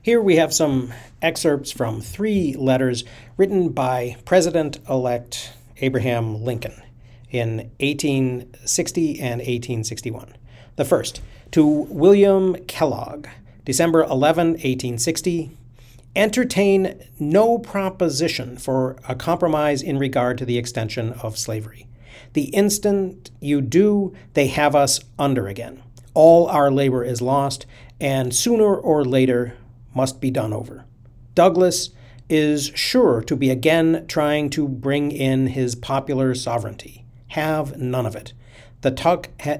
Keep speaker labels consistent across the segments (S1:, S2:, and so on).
S1: Here we have some excerpts from three letters written by President elect Abraham Lincoln in 1860 and 1861. The first, to William Kellogg, December 11, 1860. Entertain no proposition for a compromise in regard to the extension of slavery. The instant you do, they have us under again. All our labor is lost, and sooner or later must be done over. Douglas is sure to be again trying to bring in his popular sovereignty. Have none of it. The tuck has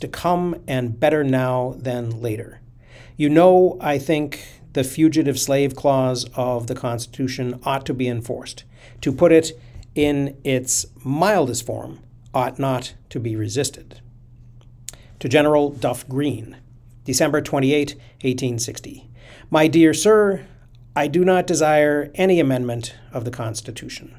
S1: to come, and better now than later. You know, I think the fugitive slave clause of the Constitution ought to be enforced. To put it in its mildest form, ought not to be resisted. To General Duff Green, December 28, 1860. My dear sir, I do not desire any amendment of the Constitution.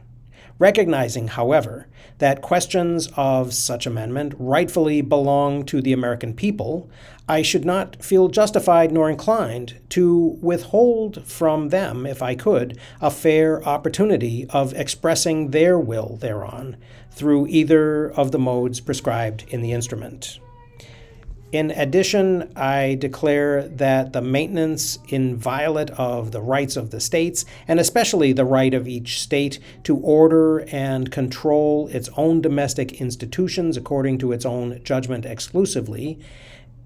S1: Recognizing, however, that questions of such amendment rightfully belong to the American people, I should not feel justified nor inclined to withhold from them, if I could, a fair opportunity of expressing their will thereon through either of the modes prescribed in the instrument. In addition, I declare that the maintenance inviolate of the rights of the states, and especially the right of each state to order and control its own domestic institutions according to its own judgment exclusively,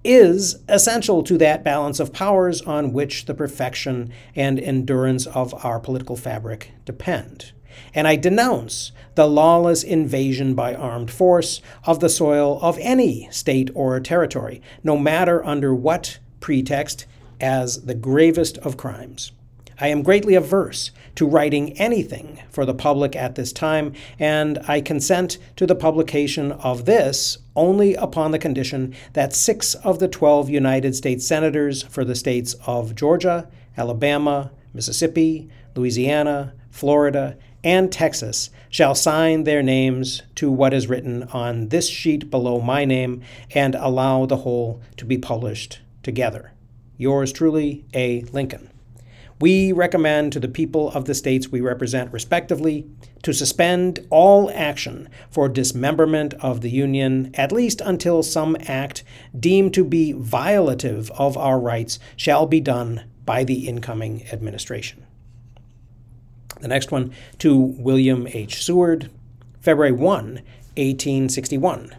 S1: is essential to that balance of powers on which the perfection and endurance of our political fabric depend and I denounce the lawless invasion by armed force of the soil of any state or territory, no matter under what pretext, as the gravest of crimes. I am greatly averse to writing anything for the public at this time, and I consent to the publication of this only upon the condition that six of the 12 United States Senators for the states of Georgia, Alabama, Mississippi, Louisiana, Florida, and Texas shall sign their names to what is written on this sheet below my name and allow the whole to be published together. Yours truly, A. Lincoln. We recommend to the people of the states we represent, respectively, to suspend all action for dismemberment of the Union, at least until some act deemed to be violative of our rights shall be done by the incoming administration. The next one to William H. Seward, February 1, 1861.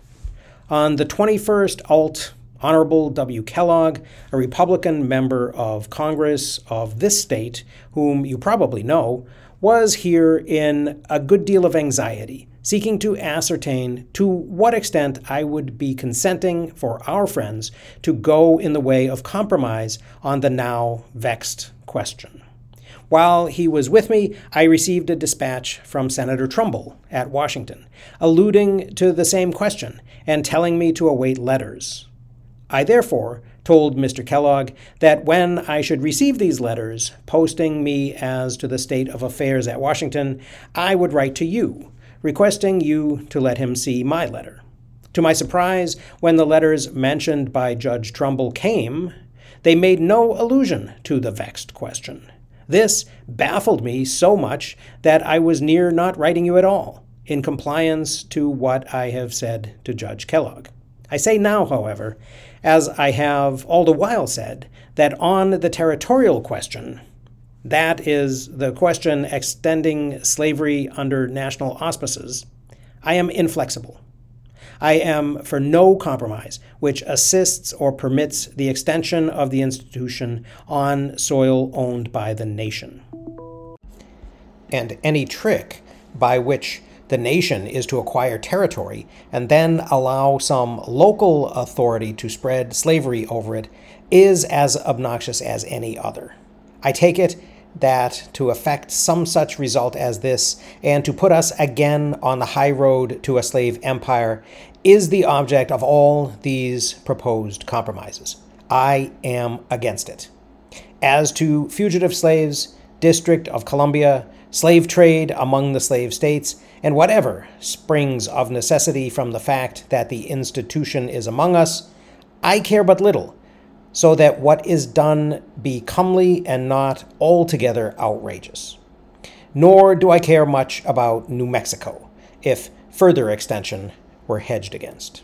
S1: On the 21st, Alt Honorable W. Kellogg, a Republican member of Congress of this state, whom you probably know, was here in a good deal of anxiety, seeking to ascertain to what extent I would be consenting for our friends to go in the way of compromise on the now vexed question. While he was with me, I received a dispatch from Senator Trumbull at Washington, alluding to the same question and telling me to await letters. I therefore told Mr. Kellogg that when I should receive these letters, posting me as to the state of affairs at Washington, I would write to you, requesting you to let him see my letter. To my surprise, when the letters mentioned by Judge Trumbull came, they made no allusion to the vexed question. This baffled me so much that I was near not writing you at all, in compliance to what I have said to Judge Kellogg. I say now, however, as I have all the while said, that on the territorial question, that is, the question extending slavery under national auspices, I am inflexible. I am for no compromise which assists or permits the extension of the institution on soil owned by the nation. And any trick by which the nation is to acquire territory and then allow some local authority to spread slavery over it is as obnoxious as any other. I take it that to effect some such result as this, and to put us again on the high road to a slave empire, is the object of all these proposed compromises. I am against it. As to fugitive slaves, District of Columbia, slave trade among the slave states, and whatever springs of necessity from the fact that the institution is among us, I care but little so that what is done be comely and not altogether outrageous. Nor do I care much about New Mexico, if further extension were hedged against.